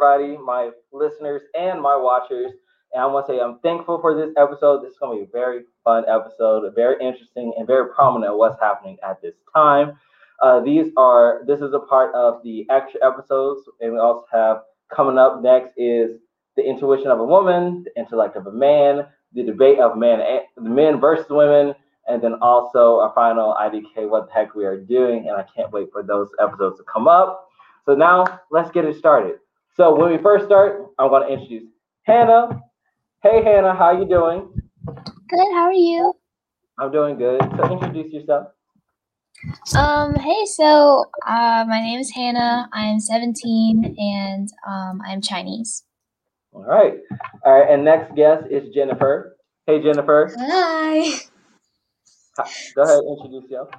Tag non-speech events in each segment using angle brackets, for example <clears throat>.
everybody, my listeners and my watchers. And I want to say I'm thankful for this episode. This is going to be a very fun episode, very interesting and very prominent what's happening at this time. Uh, these are this is a part of the extra episodes, and we also have coming up next is the intuition of a woman, the intellect of a man, the debate of men, men versus women, and then also our final IDK, what the heck we are doing. And I can't wait for those episodes to come up. So now let's get it started. So when we first start, I'm going to introduce Hannah. Hey Hannah, how you doing? Good. How are you? I'm doing good. So introduce yourself. Um. Hey. So, uh, my name is Hannah. I am 17, and um, I am Chinese. All right. All right. And next guest is Jennifer. Hey, Jennifer. Hi. Go ahead, introduce yourself.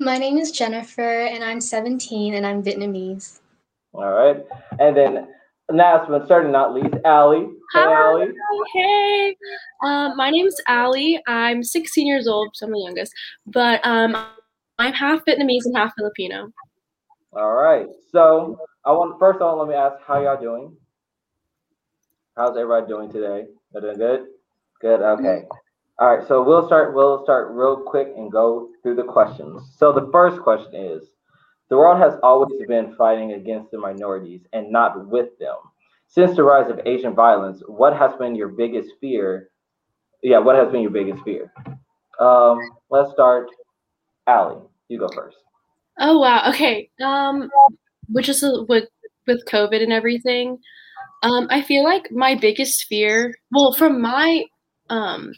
My name is Jennifer, and I'm 17, and I'm Vietnamese. All right. And then last but certainly not least, Allie. Hey, Hi. Allie. Hey, um, my name's Allie. I'm 16 years old, so I'm the youngest, but um, I'm half Vietnamese and half Filipino. All right. So I want first of all, let me ask how y'all doing? How's everybody doing today? They're doing good? Good. Okay. All right. So we'll start. We'll start real quick and go through the questions. So the first question is: The world has always been fighting against the minorities and not with them. Since the rise of Asian violence, what has been your biggest fear? Yeah, what has been your biggest fear? Um, let's start. Allie, you go first. Oh wow. Okay. Um, which is with with COVID and everything. Um, I feel like my biggest fear, well, from my um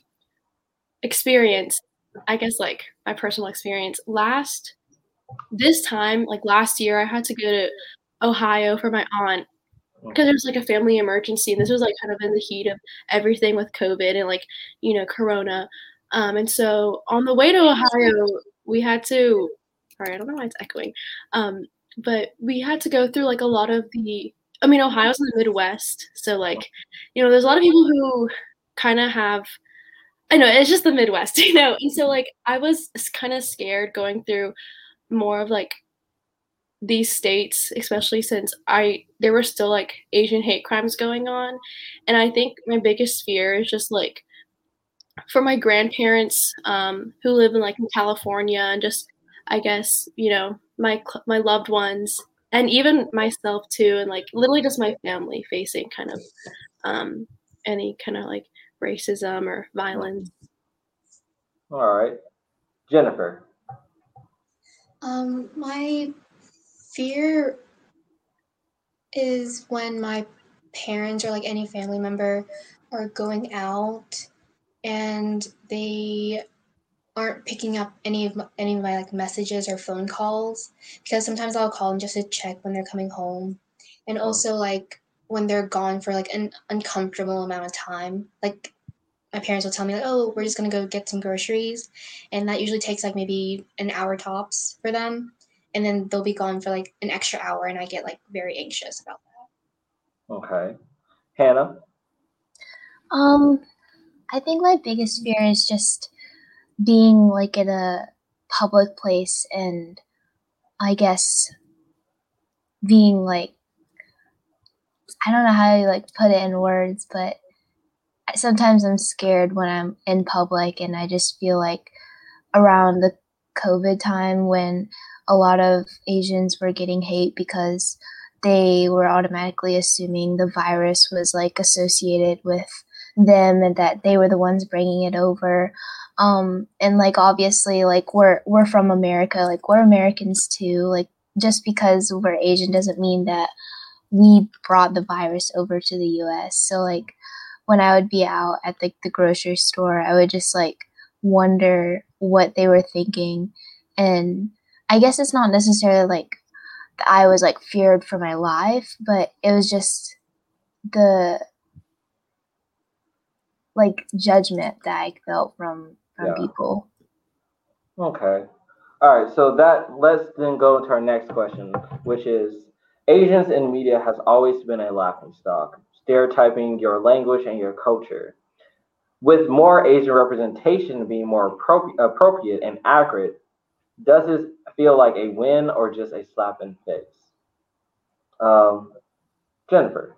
experience, I guess like my personal experience, last this time, like last year, I had to go to Ohio for my aunt because there was like a family emergency and this was like kind of in the heat of everything with covid and like you know corona. Um, and so on the way to ohio we had to sorry i don't know why it's echoing um, but we had to go through like a lot of the i mean ohio's in the midwest so like you know there's a lot of people who kind of have i know it's just the midwest <laughs> you know? And so like i was kind of scared going through more of like these states, especially since I there were still like Asian hate crimes going on, and I think my biggest fear is just like for my grandparents um, who live in like in California and just I guess you know my my loved ones and even myself too, and like literally just my family facing kind of um, any kind of like racism or violence. All right. Jennifer. Um, my fear is when my parents or like any family member are going out and they aren't picking up any of my, any of my like messages or phone calls because sometimes I'll call them just to check when they're coming home. And also like when they're gone for like an uncomfortable amount of time like my parents will tell me like oh we're just gonna go get some groceries and that usually takes like maybe an hour tops for them and then they'll be gone for like an extra hour and i get like very anxious about that Okay. Hannah. Um, I think my biggest fear is just being like in a public place and I guess being like I don't know how to like put it in words, but sometimes I'm scared when I'm in public and I just feel like around the COVID time when a lot of Asians were getting hate because they were automatically assuming the virus was like associated with them and that they were the ones bringing it over. Um and like obviously like we're we're from america like we're americans too like just because we're asian doesn't mean that we brought the virus over to the us so like when i would be out at the, the grocery store i would just like wonder what they were thinking and i guess it's not necessarily like i was like feared for my life but it was just the like judgment that I felt from from Yeah. people. Okay. All right. So that let's then go to our next question, which is Asians in media has always been a laughing stock, stereotyping your language and your culture. with more Asian representation being more appropri- appropriate and accurate, does this feel like a win or just a slap in the face? Um, Jennifer.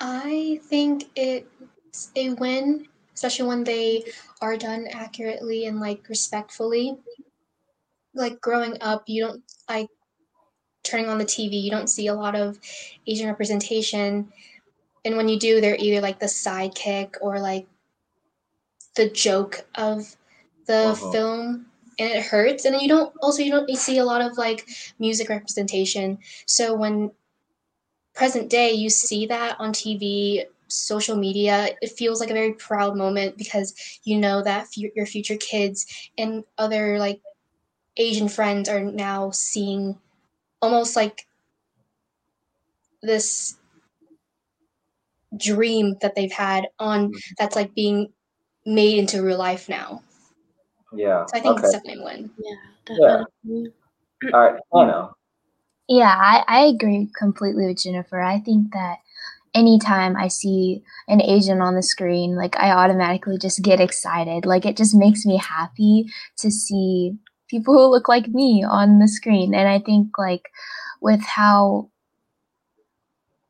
I think it's a win, especially when they are done accurately and like respectfully. Like growing up, you don't like turning on the TV, you don't see a lot of Asian representation. And when you do, they're either like the sidekick or like the joke of the Uh-huh. film and it hurts and then you don't also you don't you see a lot of like music representation so when present day you see that on tv social media it feels like a very proud moment because you know that fu- your future kids and other like asian friends are now seeing almost like this dream that they've had on mm-hmm. that's like being made into real life now Yeah. so i think okay. it's definitely a win Yeah, Yeah. definitely. All right. Hannah. Yeah, I, I agree completely with Jennifer. I think that anytime I see an Asian on the screen, like I automatically just get excited. Like it just makes me happy to see people who look like me on the screen. And I think like with how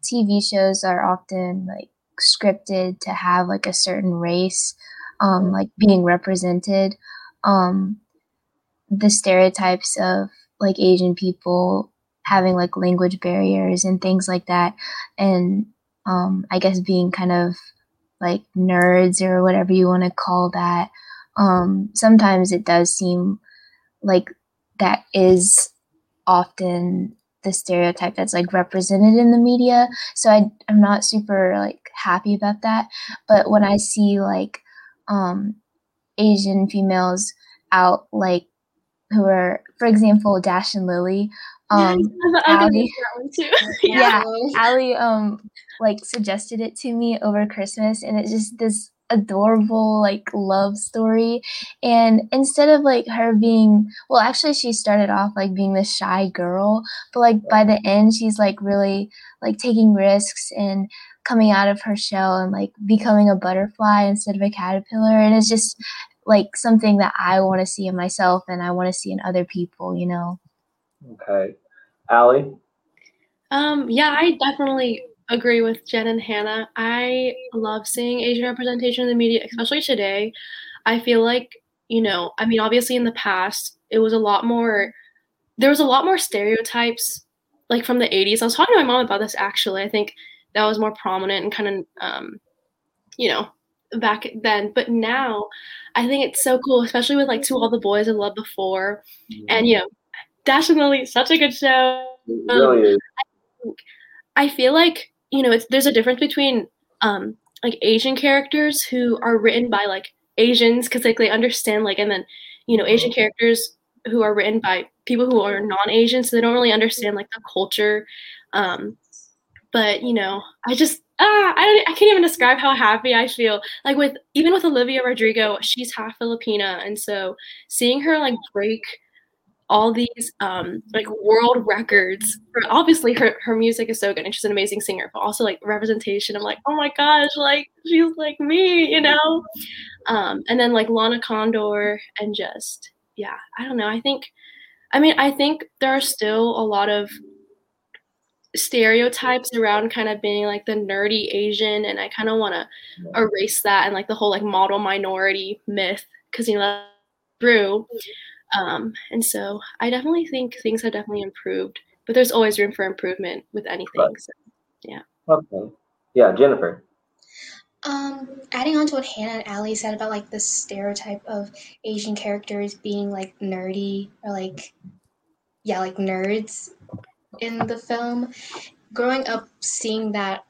TV shows are often like scripted to have like a certain race um like being represented um the stereotypes of like Asian people having like language barriers and things like that and um I guess being kind of like nerds or whatever you want to call that um sometimes it does seem like that is often the stereotype that's like represented in the media so I, i'm not super like happy about that but when i see like um asian females out like who are for example dash and lily um <laughs> I'm, I'm gonna Allie. <laughs> Yeah. So- Allie um like suggested it to me over Christmas and it's just this adorable like love story and instead of like her being well actually she started off like being this shy girl but like by the end she's like really like taking risks and coming out of her shell and like becoming a butterfly instead of a caterpillar and it's just like something that I want to see in myself and I want to see in other people you know Okay. Allie. Um, yeah, I definitely agree with Jen and Hannah. I love seeing Asian representation in the media, especially today. I feel like, you know, I mean, obviously in the past, it was a lot more, there was a lot more stereotypes, like from the 80s. I was talking to my mom about this actually. I think that was more prominent and kind of, um, you know, back then. But now, I think it's so cool, especially with like To All the Boys I Loved Before. And, you know, Dash and Lily, such a good show. It really. I feel like you know it's there's a difference between um like Asian characters who are written by like Asians because like they understand like and then you know Asian characters who are written by people who are non-Asian so they don't really understand like the culture. Um but you know I just ah I don't I can't even describe how happy I feel. Like with even with Olivia Rodrigo she's half Filipina and so seeing her like break all these um like world records. Obviously her her music is so good and she's an amazing singer but also like representation i'm like oh my gosh like she's like me you know? Um and then like lana condor and just yeah i don't know i think i mean i think there are still a lot of stereotypes around kind of being like the nerdy asian and i kind of want to erase that and like the whole like model minority myth because you know that's true um, and so I definitely think things have definitely improved, but there's always room for improvement with anything. Right. So. Okay. Yeah, Jennifer. Um, adding on to what Hannah and Allie said about like the stereotype of Asian characters being like nerdy or like yeah, like nerds in the film. Growing up seeing that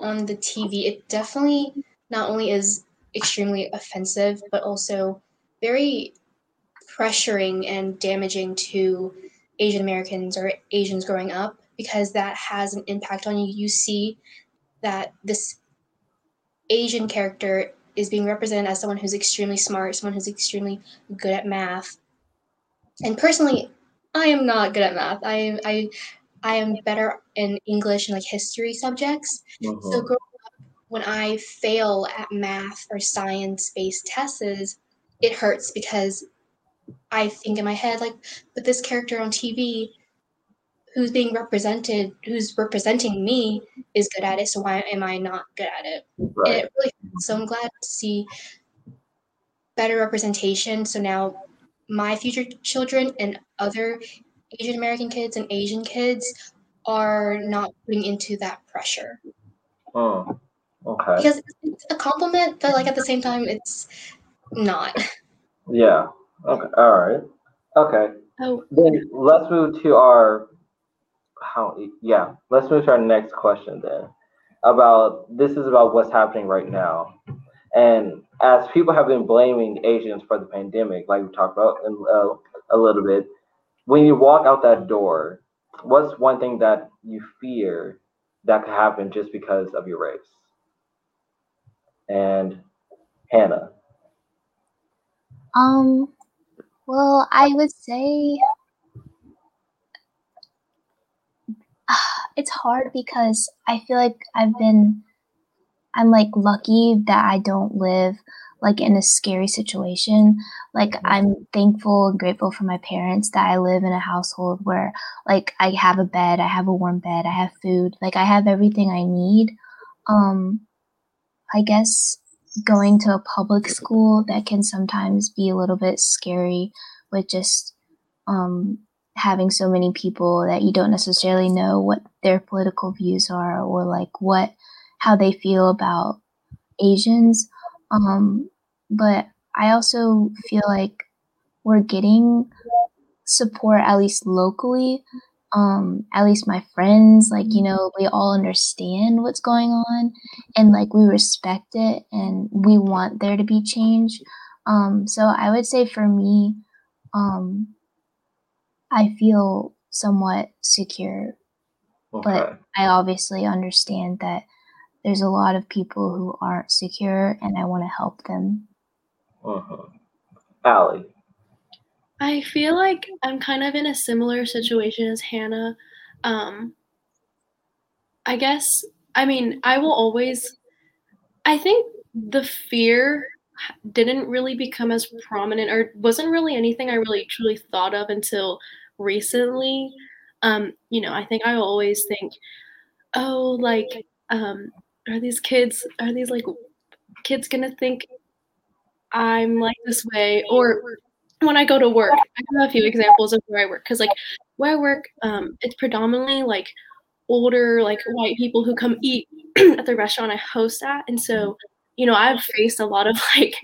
on the TV, it definitely not only is extremely offensive, but also very pressuring and damaging to Asian Americans or Asians growing up because that has an impact on you. You see that this Asian character is being represented as someone who's extremely smart, someone who's extremely good at math. And personally, I am not good at math. I I I am better in English and like history subjects. So Mhm. growing up when I fail at math or science based tests, it hurts because I think in my head, like, but this character on TV who's being represented, who's representing me, is good at it. So why am I not good at it? Right. And it really so I'm glad to see better representation. So now my future children and other Asian American kids and Asian kids are not putting into that pressure. Mm. Okay. Because it's a compliment, but like at the same time, it's not. Yeah. Okay. All right. Okay. Oh, Then let's move to our how yeah, let's move to our next question then. About this is about what's happening right now. And as people have been blaming Asians for the pandemic, like we talked about in, uh, a little bit, when you walk out that door, what's one thing that you fear that could happen just because of your race? And Hannah. Um, well, I would say <sighs> it's hard because I feel like I've been, I'm like lucky that I don't live like in a scary situation. Like I'm thankful and grateful for my parents that I live in a household where like I have a bed, I have a warm bed, I have food, like I have everything I need. Um, I guess going to a public school that can sometimes be a little bit scary with just um, having so many people that you don't necessarily know what their political views are or like what how they feel about Asians. Um, but I also feel like we're getting support at least locally. Um, at least my friends, like you know, we all understand what's going on, and like we respect it, and we want there to be change. Um, so I would say for me, um, I feel somewhat secure, Okay. but I obviously understand that there's a lot of people who aren't secure, and I want to help them. Mhm. Allie. I feel like I'm kind of in a similar situation as Hannah. Um, I guess, I mean, I will always, I think the fear didn't really become as prominent or wasn't really anything I really truly thought of until recently. Um, you know, I think I always think, oh, like, um, are these kids, are these like kids gonna think I'm like this way? Or when I go to work, I have a few examples of where I work because, like, where I work, um, it's predominantly like older, like white people who come eat <clears throat> at the restaurant I host at, and so you know I've faced a lot of <laughs> like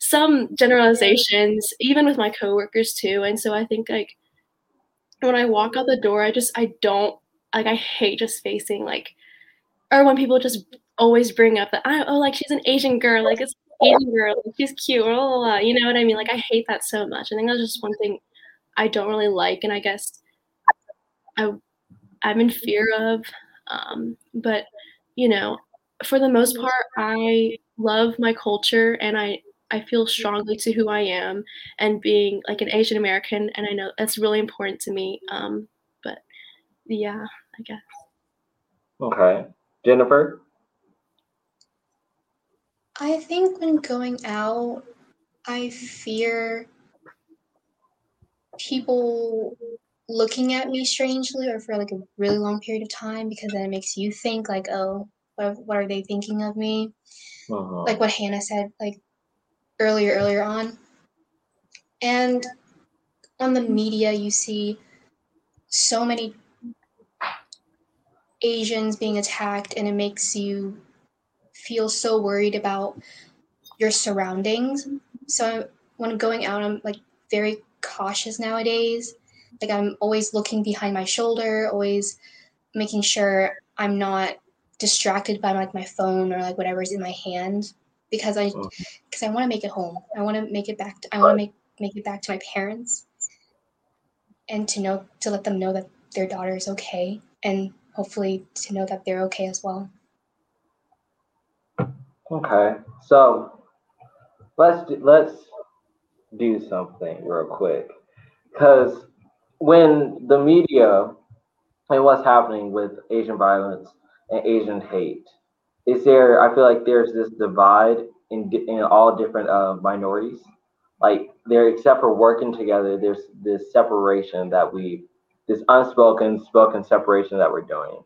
some generalizations, even with my coworkers too, and so I think like when I walk out the door, I just I don't like I hate just facing like, or when people just always bring up that I oh like she's an Asian girl, like it's Asian girl, like, she's cute, blah, blah, blah, you know what I mean? Like I hate that so much. I think that's just one thing I don't really like, and I guess I I'm in fear of. Um, but you know, for the most part, I love my culture, and I I feel strongly to who I am, and being like an Asian American, and I know that's really important to me. Um, but yeah, I guess. Okay. Jennifer. I think when going out, I fear people looking at me strangely or for like a really long period of time because then it makes you think like, oh, what, what are they thinking of me? Mhm. Like what Hannah said like earlier earlier on. And on the media you see so many Asians being attacked and it makes you feel so worried about your surroundings. So when I'm going out, I'm like very cautious nowadays. Like I'm always looking behind my shoulder, always making sure I'm not distracted by like my phone or like whatever's in my hand because I oh. because I want to make it home. I want to make it back. To, I want to make make it back to my parents and to know to let them know that their daughter is okay and hopefully to know that they're okay as well. Okay. So let's do, let's do something real quick, because when the media and what's happening with Asian violence and Asian hate is there? I feel like there's this divide in in all different uh, minorities. Like there, except for working together, there's this separation that we, this unspoken, spoken separation that we're doing.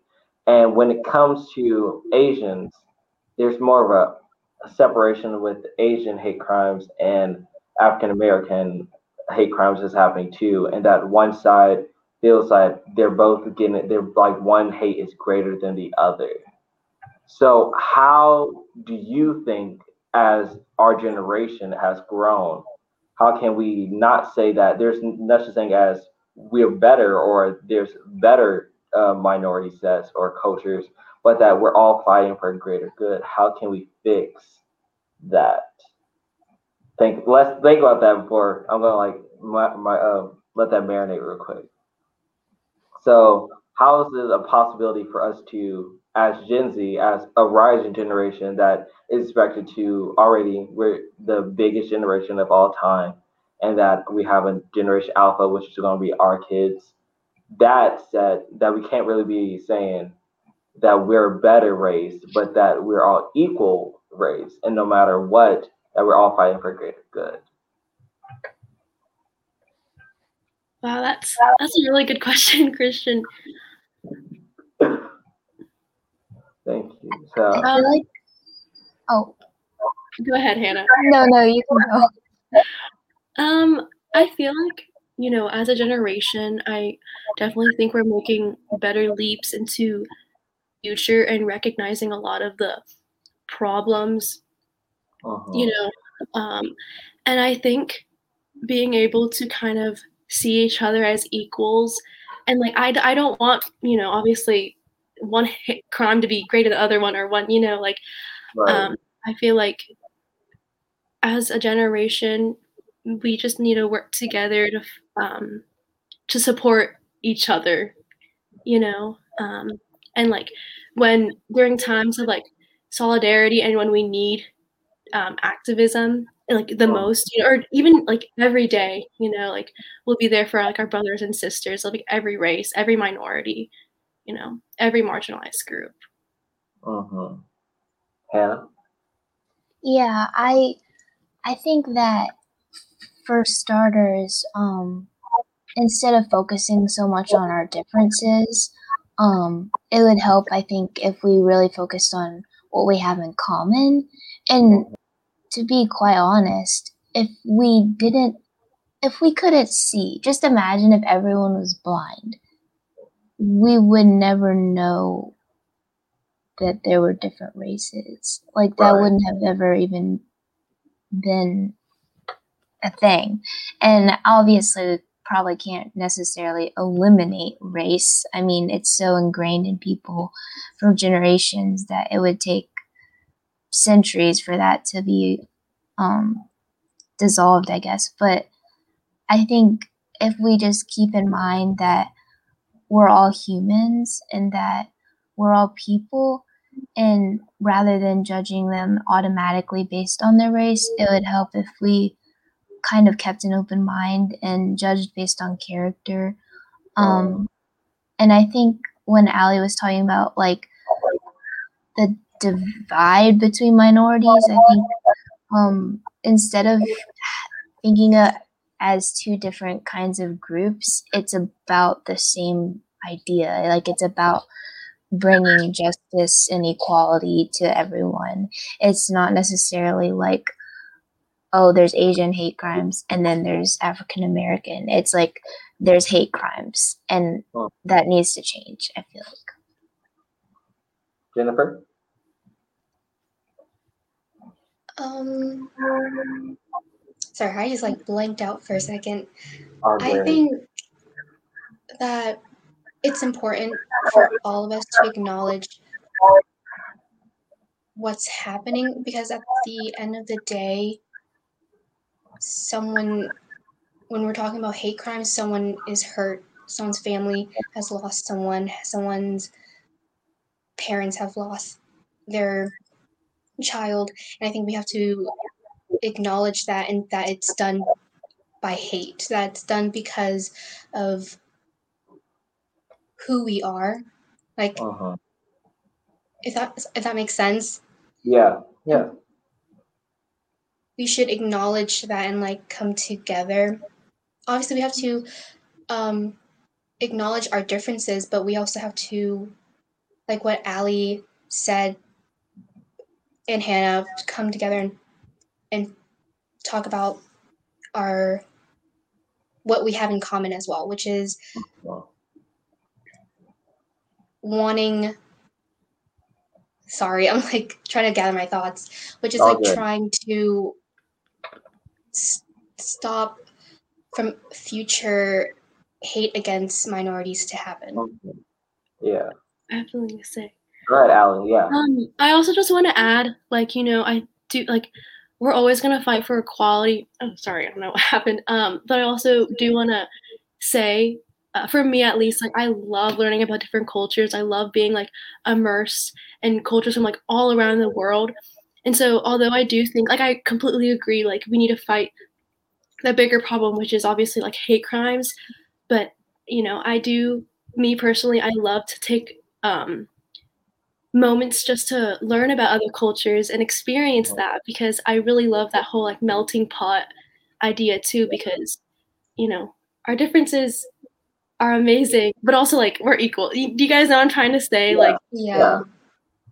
And when it comes to Asians, there's more of a, a separation with Asian hate crimes and African American hate crimes is happening too, and that one side feels like they're both getting it. They're like one hate is greater than the other. So how do you think, as our generation has grown, how can we not say that there's such thing as we're better or there's better uh, minority sets or cultures, but that we're all fighting for a greater good? How can we fix that? Think. Let's think about that before I'm gonna like my my uh, let that marinate real quick. So, how is it a possibility for us to, as Gen Z, as a rising generation that is expected to already, we're the biggest generation of all time, and that we have a generation alpha, which is going to be our kids. That said, that we can't really be saying that we're better raised, but that we're all equal raised, and no matter what, that we're all fighting for greater good. Wow, that's that's a really good question, <laughs> Christian. Thank you. So, I like, oh Go ahead, Hannah. no, no, you can go. Um, I feel like, you know, as a generation, I definitely think we're making better leaps into future and recognizing a lot of the problems, uh-huh. you know. Um, and I think being able to kind of see each other as equals and like I, I don't want, you know, obviously one <laughs> hit crime to be greater than the other one or one, you know, like right. um, I feel like as a generation, we just need to work together to um, to support each other, you know, um, and like when during times of like solidarity and when we need um, activism like the Oh. most, you know, or even like every day, you know, like we'll be there for like our brothers and sisters, like every race, every minority, you know, every marginalized group. uh-huh. Hannah? Yeah, I I think that for starters, um, instead of focusing so much on our differences, um, it would help, I think, if we really focused on what we have in common. And to be quite honest, if we didn't, if we couldn't see, just imagine if everyone was blind, we would never know that there were different races. Like that Right. wouldn't have ever even been a thing. And obviously, probably can't necessarily eliminate race. I mean, it's so ingrained in people from generations that it would take centuries for that to be um, dissolved, I guess. But I think if we just keep in mind that we're all humans and that we're all people, and rather than judging them automatically based on their race, it would help if we kind of kept an open mind and judged based on character. Um, and I think when Allie was talking about like the divide between minorities, I think um, instead of thinking of as two different kinds of groups, it's about the same idea. Like it's about bringing justice and equality to everyone. It's not necessarily like, oh, there's Asian hate crimes and then there's African American. It's like there's hate crimes and Oh. that needs to change, I feel like. Jennifer? Um, sorry, I just like blanked out for a second. Our I think that it's important for all of us to acknowledge what's happening because at the end of the day, someone, when we're talking about hate crimes, someone is hurt, someone's family has lost someone, someone's parents have lost their child. And I think we have to acknowledge that and that it's done by hate, that it's done because of who we are. Like, Uh-huh. if that if that makes sense. Yeah, yeah, we should acknowledge that and like come together. Obviously, we have to um, acknowledge our differences, but we also have to, like what Allie said, and Hannah come together and and talk about our what we have in common as well, which is wanting sorry <laughs> i'm like trying to gather my thoughts which is All like good. trying to s- stop from future hate against minorities to happen Okay. yeah. I have something to say. Go ahead, Alan. Yeah, Um, I also just want to add, like, you know, I do like we're always gonna fight for equality. Oh, sorry, I don't know what <laughs> happened. Um, but I also do want to say, uh, for me at least, like I love learning about different cultures. I love being like immersed in cultures from like all around the world. And so, although I do think, like, I completely agree, like we need to fight the bigger problem, which is obviously like hate crimes. But you know, I do, me personally, I love to take um moments just to learn about other cultures and experience that because I really love that whole like melting pot idea too because you know our differences are amazing but also like we're equal. Do you guys know what I'm trying to say? Yeah. Like yeah, Yeah.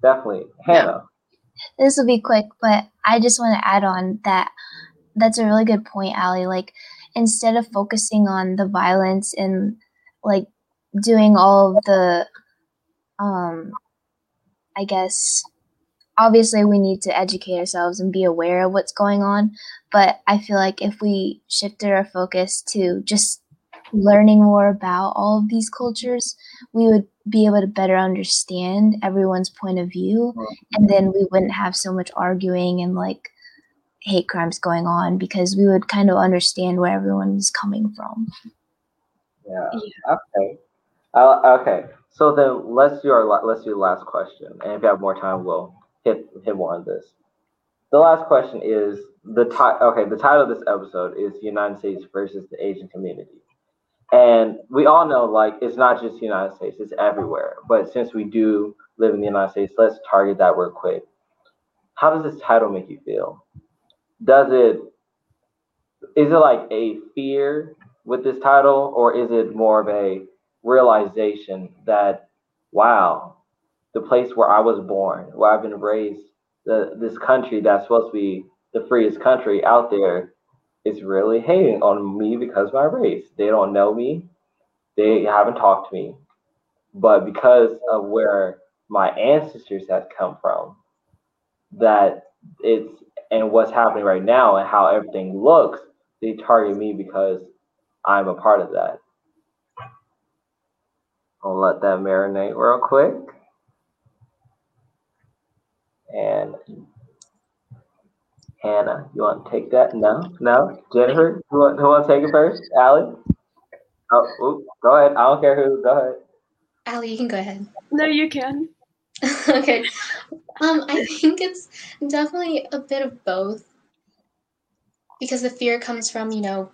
definitely. Hannah. This will be quick, but I just want to add on that that's a really good point, Allie. Like, instead of focusing on the violence and like doing all of the, um, I guess, obviously we need to educate ourselves and be aware of what's going on. But I feel like if we shifted our focus to just learning more about all of these cultures, we would be able to better understand everyone's point of view and then we wouldn't have so much arguing and like hate crimes going on because we would kind of understand where everyone is coming from. Yeah. Okay. Uh, okay. So then let's do our let's do the last question, and if you have more time, we'll hit hit more on this. The last question is the ti- Okay, the title of this episode is United States versus the Asian community, and we all know like it's not just the United States; it's everywhere. But since we do live in the United States, let's target that real quick. How does this title make you feel? Does it is it like a fear with this title, or is it more of a realization that, wow, the place where I was born, where I've been raised, the this country that's supposed to be the freest country out there, is really hating on me because of my race. They don't know me, they haven't talked to me, but because of where my ancestors have come from, that it's and what's happening right now and how everything looks, they target me because I'm a part of that. I'll let that marinate real quick. And Hannah, you want to take that? No, no. Jennifer, who want, who want to take it first? Allie? Oh, oop, go ahead. I don't care who. Go ahead. ali you can go ahead no, you can. <laughs> okay um i think it's definitely a bit of both because the fear comes from you know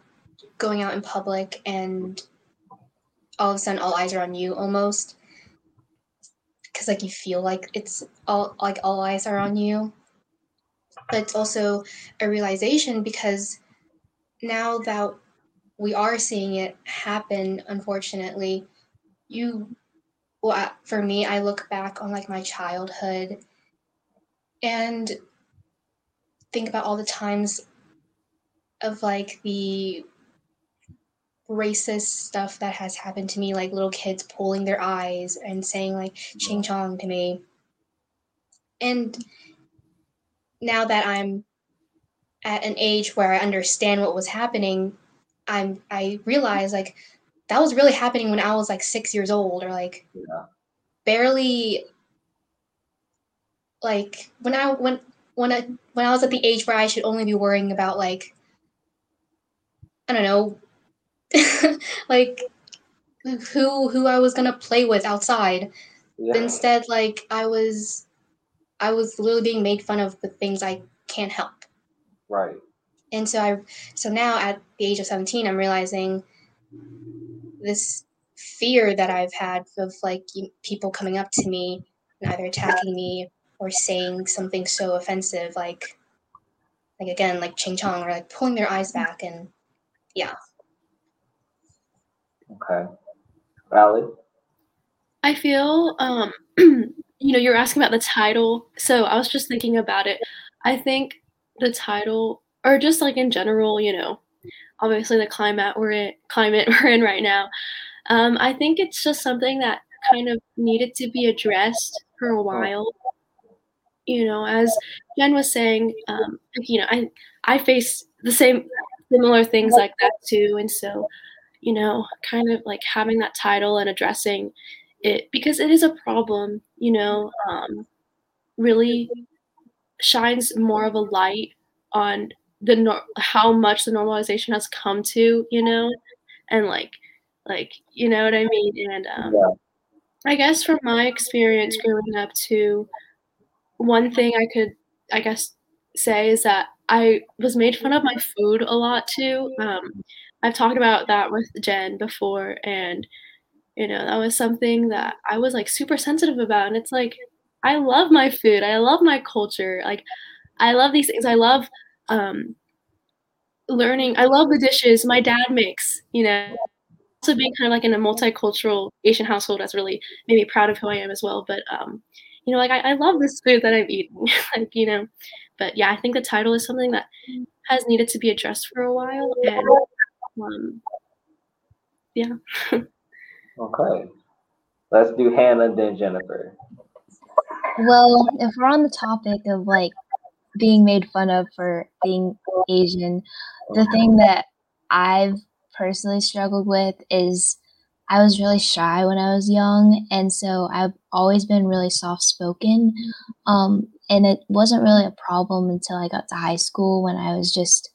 going out in public and all of a sudden all eyes are on you almost because like you feel like it's all like all eyes are on you but it's also a realization because now that we are seeing it happen unfortunately you well for me i look back on like my childhood and think about all the times of like the racist stuff that has happened to me like little kids pulling their eyes and saying like ching chong to me. And now that i'm at an age where i understand what was happening i'm i realize like that was really happening when i was like six years old or like Yeah. barely like when i when when i when i was at the age where i should only be worrying about like i don't know <laughs> like who who i was gonna play with outside Yeah. instead like i was i was literally being made fun of with things i can't help Right. and so i so now at the age of 17 i'm realizing this fear that i've had of like people coming up to me and either attacking me or saying something so offensive like like again like ching chong or like pulling their eyes back and yeah Okay. Valley. I feel, um, <clears throat> you know, you're asking about the title. So I was just thinking about it. I think the title, or just like in general, you know, obviously the climate we're in, <laughs> climate we're in right now. Um, I think it's just something that kind of needed to be addressed for a while. You know, as Jen was saying, um, you know, I I face the same similar things like that too, and so you know, kind of like having that title and addressing it because it is a problem, you know, um, really shines more of a light on the nor- how much the normalization has come to, you know, and like, like you know what I mean. And um, Yeah. I guess from my experience growing up, too, one thing I could, I guess, say is that I was made fun of my food a lot too. Um, I've talked about that with Jen before, and you know that was something that I was like super sensitive about. And it's like I love my food, I love my culture, like I love these things. I love um, learning. I love the dishes my dad makes. You know, also being kind of like in a multicultural Asian household, that's really made me proud of who I am as well. But um, you know, like I, I love this food that I'm eating, <laughs> like you know. But yeah, I think the title is something that has needed to be addressed for a while, and um, yeah. <laughs> Okay. Let's do Hannah, then Jennifer. Well, if we're on the topic of like being made fun of for being Asian, the thing that I've personally struggled with is I was really shy when I was young, and so I've always been really soft spoken. Um, and it wasn't really a problem until I got to high school when I was just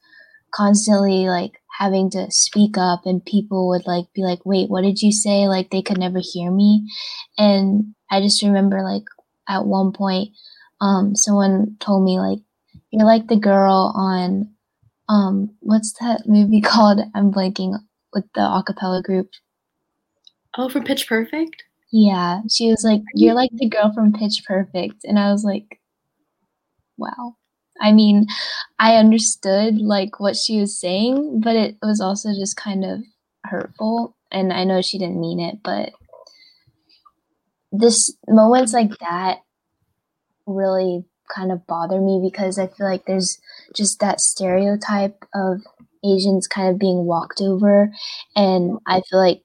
constantly like having to speak up, and people would like be like, "Wait, what did you say?" Like they could never hear me, and I just remember like at one point, um, someone told me like, "You're like the girl on, um, what's that movie <laughs> called? I'm blanking with the acapella group. Oh, from Pitch Perfect. Yeah, she was like, "You're like the girl from Pitch Perfect," and I was like, "Wow." I mean, I understood like what she was saying, but it was also just kind of hurtful, and I know she didn't mean it, but this moments like that really kind of bother me because I feel like there's just that stereotype of Asians kind of being walked over, and I feel like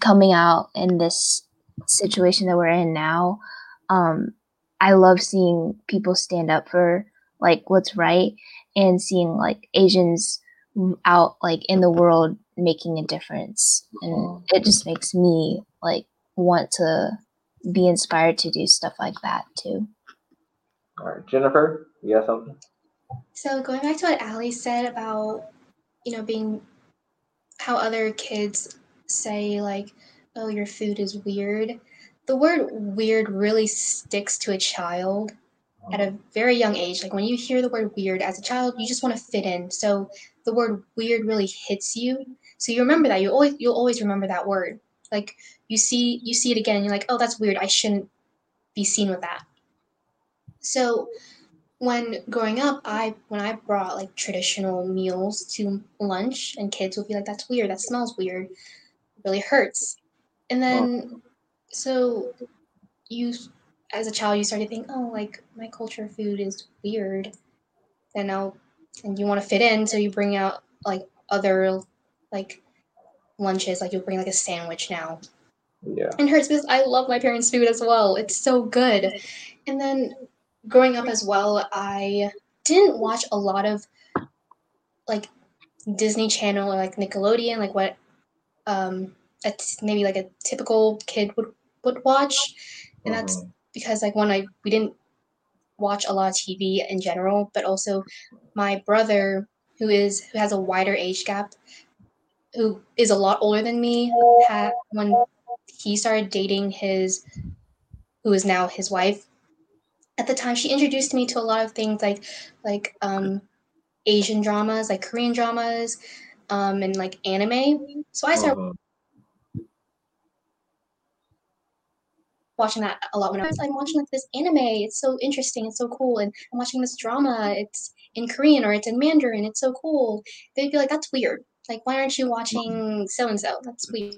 coming out in this situation that we're in now, um, I love seeing people stand up for like what's right and seeing like Asians out like in the world making a difference, and mm-hmm. it just makes me like want to be inspired to do stuff like that too. All right, Jennifer, you got something? So going back to what Allie said about, you know, being how other kids say like, "Oh, your food is weird." The word "weird" really sticks to a child at a mm-hmm. very young age. Like when you hear the word "weird" as a child, you just want to fit in. So the word "weird" really hits you. So you remember that. You always you'll always remember that word. Like you see you see it again, and you're like, "Oh, that's weird. I shouldn't be seen with that." So when growing up, I when I brought like traditional meals to lunch, and kids would be like, "That's weird. That smells weird. It really hurts." And then, so you, as a child, you start to think, "Oh, like my culture food is weird," and now, and you want to fit in, so you bring out like other like lunches, like you'll bring like a sandwich now, Yeah. and hurts because I love my parents' food as well. It's so good. And then growing up as well, I didn't watch a lot of like Disney Channel or like Nickelodeon, like what um a t- maybe like a typical kid would would watch, and that's Mhm. Because like one I we didn't watch a lot of TV in general, but also my brother who is who has a wider age gap, who is a lot older than me, had when he started dating his who is now his wife at the time she introduced me to a lot of things like like um asian dramas like korean dramas um and like anime so i started Mhm. Watching that a lot when I was I'm watching like this anime. It's so interesting. It's so cool. And I'm watching this drama. It's in Korean or it's in Mandarin. It's so cool. They'd be like, that's weird. Like, why aren't you watching so and so? That's weird.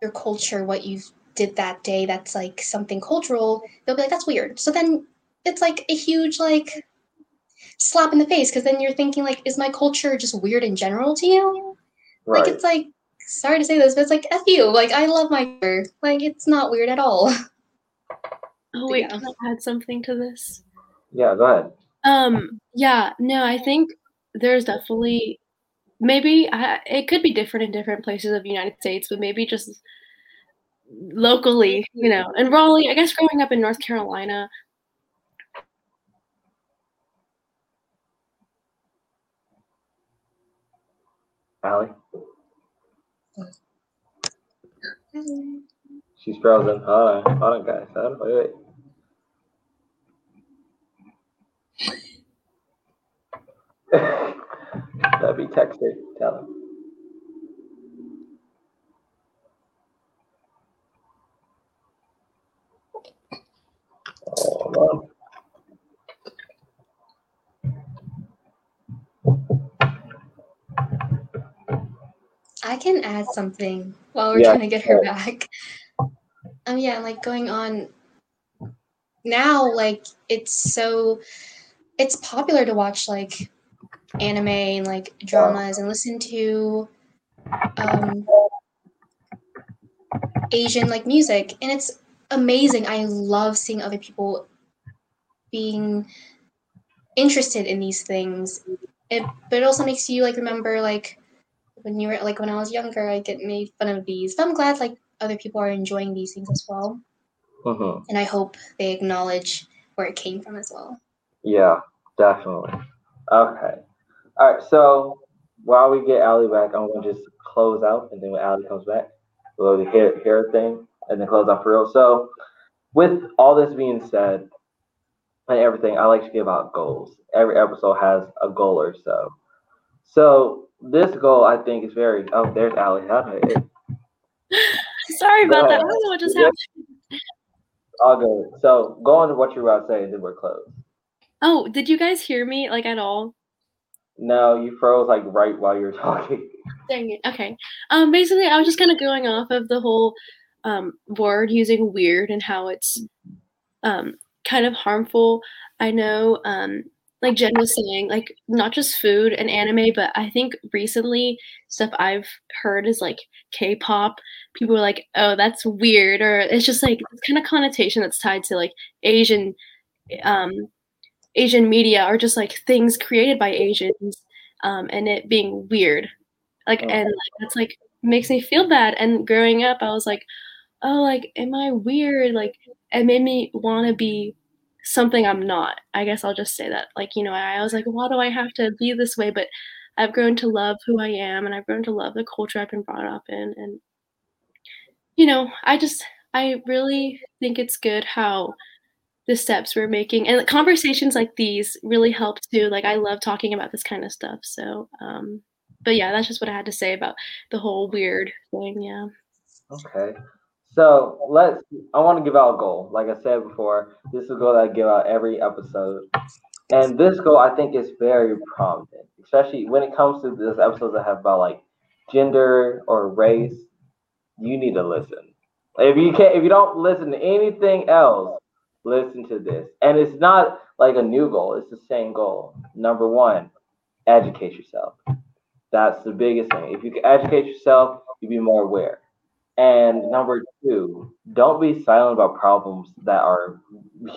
Your culture, what you did that day, that's like something cultural. They'll be like, that's weird. So then it's like a huge like slap in the face because then you're thinking like, is my culture just weird in general to you? Right. Like it's like sorry to say this, but it's like F you. Like I love my culture. Like it's not weird at all. Oh wait, Yeah. can I add something to this? yeah, go ahead. Um, yeah, no, I think there's definitely maybe I, it could be different in different places of the United States, but maybe just locally, you know. And Raleigh, I guess growing up in North Carolina, Allie? She's frozen. Hold on. Hold on, guys. Hold on. Wait, wait. <laughs> That'd be texted. Tell him. Hold on. Oh, I can add something while we're Yeah, trying to get her back. Um yeah, like going on now, like it's so it's popular to watch like anime and like dramas and listen to um Asian like music and it's amazing. I love seeing other people being interested in these things. It but it also makes you like remember like when you were like when I was younger, I get made fun of these. But I'm glad like other people are enjoying these things as well, Mhm. and I hope they acknowledge where it came from as well. Yeah, definitely. Okay. All right. So while we get Allie back, I'm gonna just close out, and then when Allie comes back, we'll hear hear a thing, and then close out for real. So with all this being said, and everything, I like to give out goals. Every episode has a goal or so. So this goal, I think, is very. Oh, there's Allie. Okay. <laughs> sorry about that. I don't know what just happened. All good. So go on to what you're about to say, and then we're closed. Oh, did you guys hear me like at all? No, you froze like right while you were <laughs> talking. Dang it. Okay. Um, basically, I was just kind of going off of the whole um, word using weird and how it's um, kind of harmful. I know, um, like Jen was saying, like not just food and anime, but I think recently stuff I've heard is like K-pop. People are like, "Oh, that's weird," or it's just like this kind of connotation that's tied to like Asian, um, Asian media or just like things created by Asians, um, and it being weird like Oh. and like that's like makes me feel bad and growing up i was like oh like am i weird like it made me want to be something i'm not i guess i'll just say that like you know I, was like why do i have to be this way but i've grown to love who i am and i've grown to love the culture i've been brought up in and you know i just i really think it's good how the steps we're making and conversations like these really help too like i love talking about this kind of stuff so um but yeah, that's just what I had to say about the whole weird thing. Yeah. Okay. So let's. I want to give out a goal. Like I said before, this is a goal that I give out every episode, and this goal I think is very prominent, especially when it comes to this episodes that have about like gender or race. You need to listen. If you can't, if you don't listen to anything else, listen to this. And it's not like a new goal; it's the same goal. Number one, educate yourself. That's the biggest thing. If you can educate yourself, you'll be more aware. And number two, don't be silent about problems that are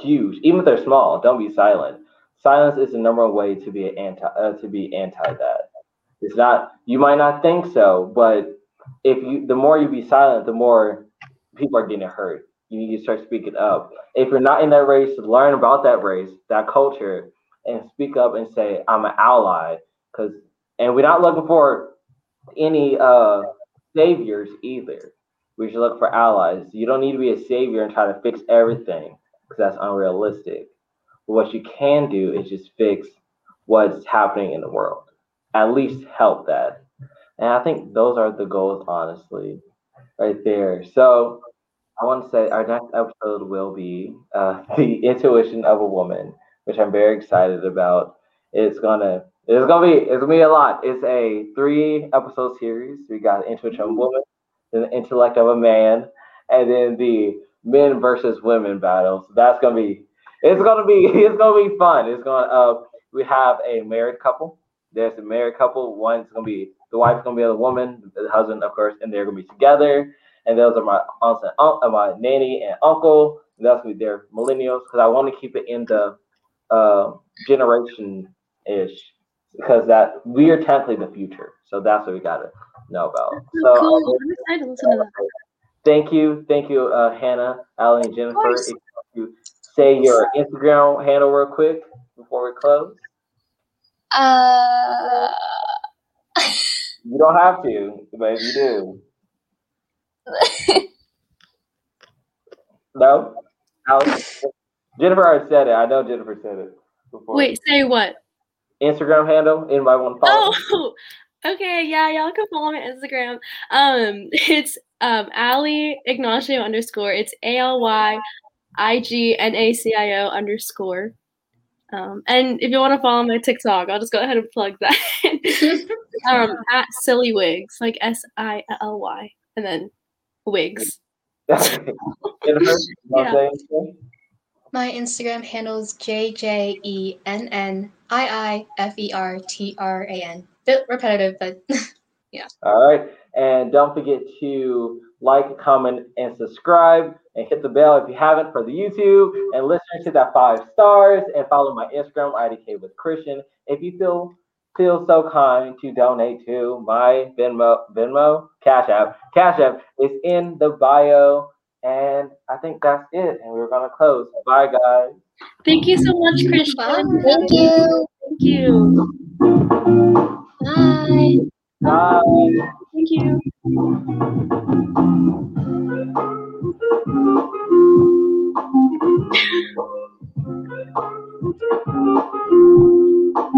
huge, even if they're small. Don't be silent. Silence is the number one way to be anti uh, to be anti that. It's not. You might not think so, but if you, the more you be silent, the more people are getting hurt. You need to start speaking up. If you're not in that race, learn about that race, that culture, and speak up and say, "I'm an ally." Because, and we're not looking for any uh saviors either. We should look for allies. You don't need to be a savior and try to fix everything because that's unrealistic. But what you can do is just fix what's happening in the world. At least help that. And I think those are the goals, honestly, right there. So I want to say our next episode will be uh, <laughs> the intuition of a woman, which I'm very excited about. It's gonna it's gonna be it's gonna be a lot. It's a three episode series. We got intuition of a woman, the intellect of a man, and then the men versus women battle. So that's gonna be it's gonna be <laughs> it's gonna be fun. It's gonna uh we have a married couple. There's a married couple. One's gonna be the wife's gonna be a woman, the husband, of course, and they're gonna be together. And those are my aunts and uncle, uh, my nanny and uncle. And that's gonna be their millennials because I want to keep it in the uh, generation ish because that we are technically the future. So that's what we gotta know about. So, So cool. I'm excited to listen to that. thank you, thank you, uh, Hannah, Allie, and Jennifer. If you say your Instagram handle real quick before we close. Uh, You don't have to, but if you do. <laughs> No? Alex? Jennifer already said it. I know Jennifer said it before. Wait, say what? Instagram handle? Anybody want to follow? Oh, okay. Yeah, y'all can follow my Instagram. Um, <laughs> it's um Ali Ignacio underscore. It's A L Y I G N A C I O underscore. Um, and if you want to follow my TikTok, I'll just go ahead and plug that. <laughs> um, <laughs> at Silly Wigs, like S I L Y, and then Wigs. Jennifer, you want Yeah. to say anything? My Instagram handle is J J E N N I I F E R T R A N. Bit repetitive, but <laughs> yeah. All right. And don't forget to like, comment, and subscribe and hit the bell if you haven't for the YouTube and listen to that five stars and follow my Instagram, IDK with Christian. If you feel feel so kind to donate to my Venmo, Venmo, Cash App. Cash App is in the bio. And I think that's it. And we're gonna close. Bye guys. Thank you so much, Christian. Bye. thank you. Thank you. Bye. Bye. Thank you. <laughs>